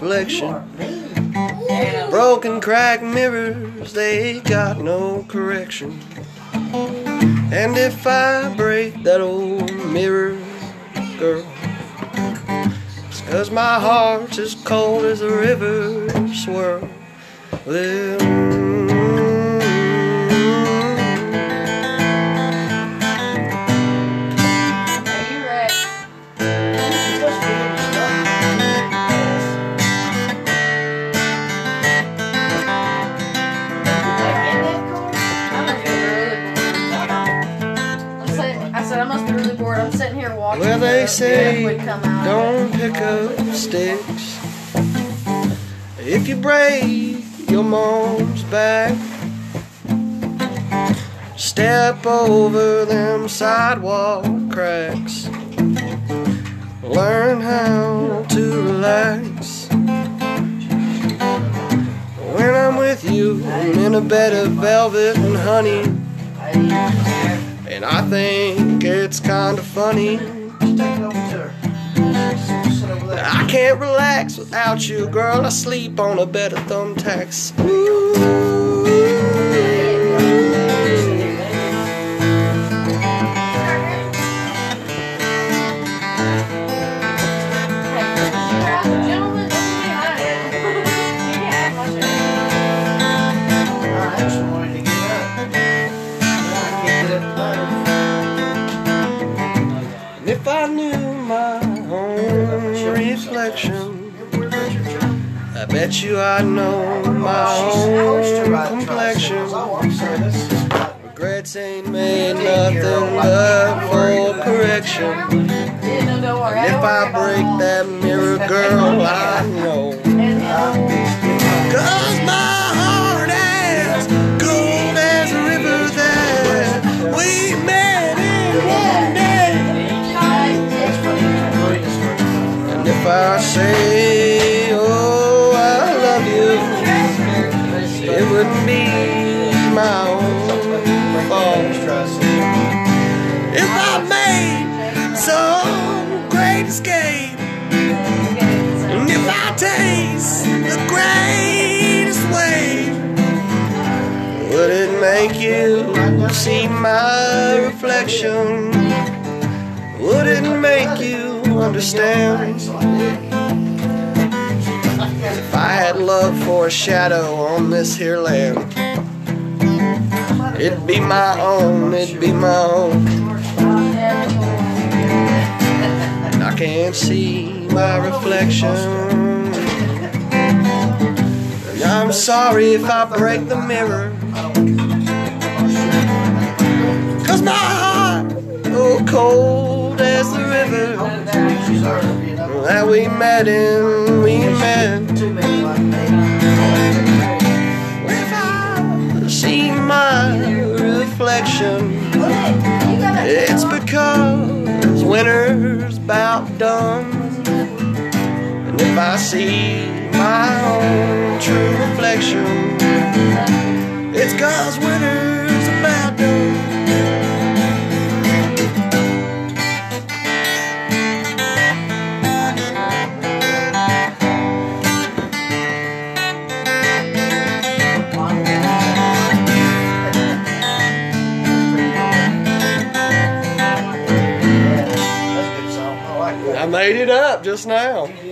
reflection. Broken, cracked mirrors, they got no correction. And if I break that old mirror, girl, it's cause my heart's as cold as a river swirl. Well, watching. Well, they the say liquid come out. don't pick up sticks if you break your mom's back. Step over them sidewalk cracks. Learn how to relax. When I'm with you, I'm in a bed of velvet and honey. And I think it's kinda funny. I can't relax without you, girl. I sleep on a bed of thumbtacks. Gentlemen, And if I knew my own reflection, I bet you I'd know my own complexion. Regrets ain't made nothing but for correction. Yeah, no, don't. And if I break that mirror, girl, I know. I say, oh, I love you, it wouldn't be my own fault. If I made some great escape, and if I taste the greatest wave, would it make you see my reflection? Understand? If I had love for a shadow on this here land, it'd be my own, it'd be my own. And I can't see my reflection. And I'm sorry if I break the mirror. Cause my heart, oh cold as the river that we met in, we met. If I see my reflection, it's because winter's about done. And if I see my own true reflection, it's cause winter's I made it up just now.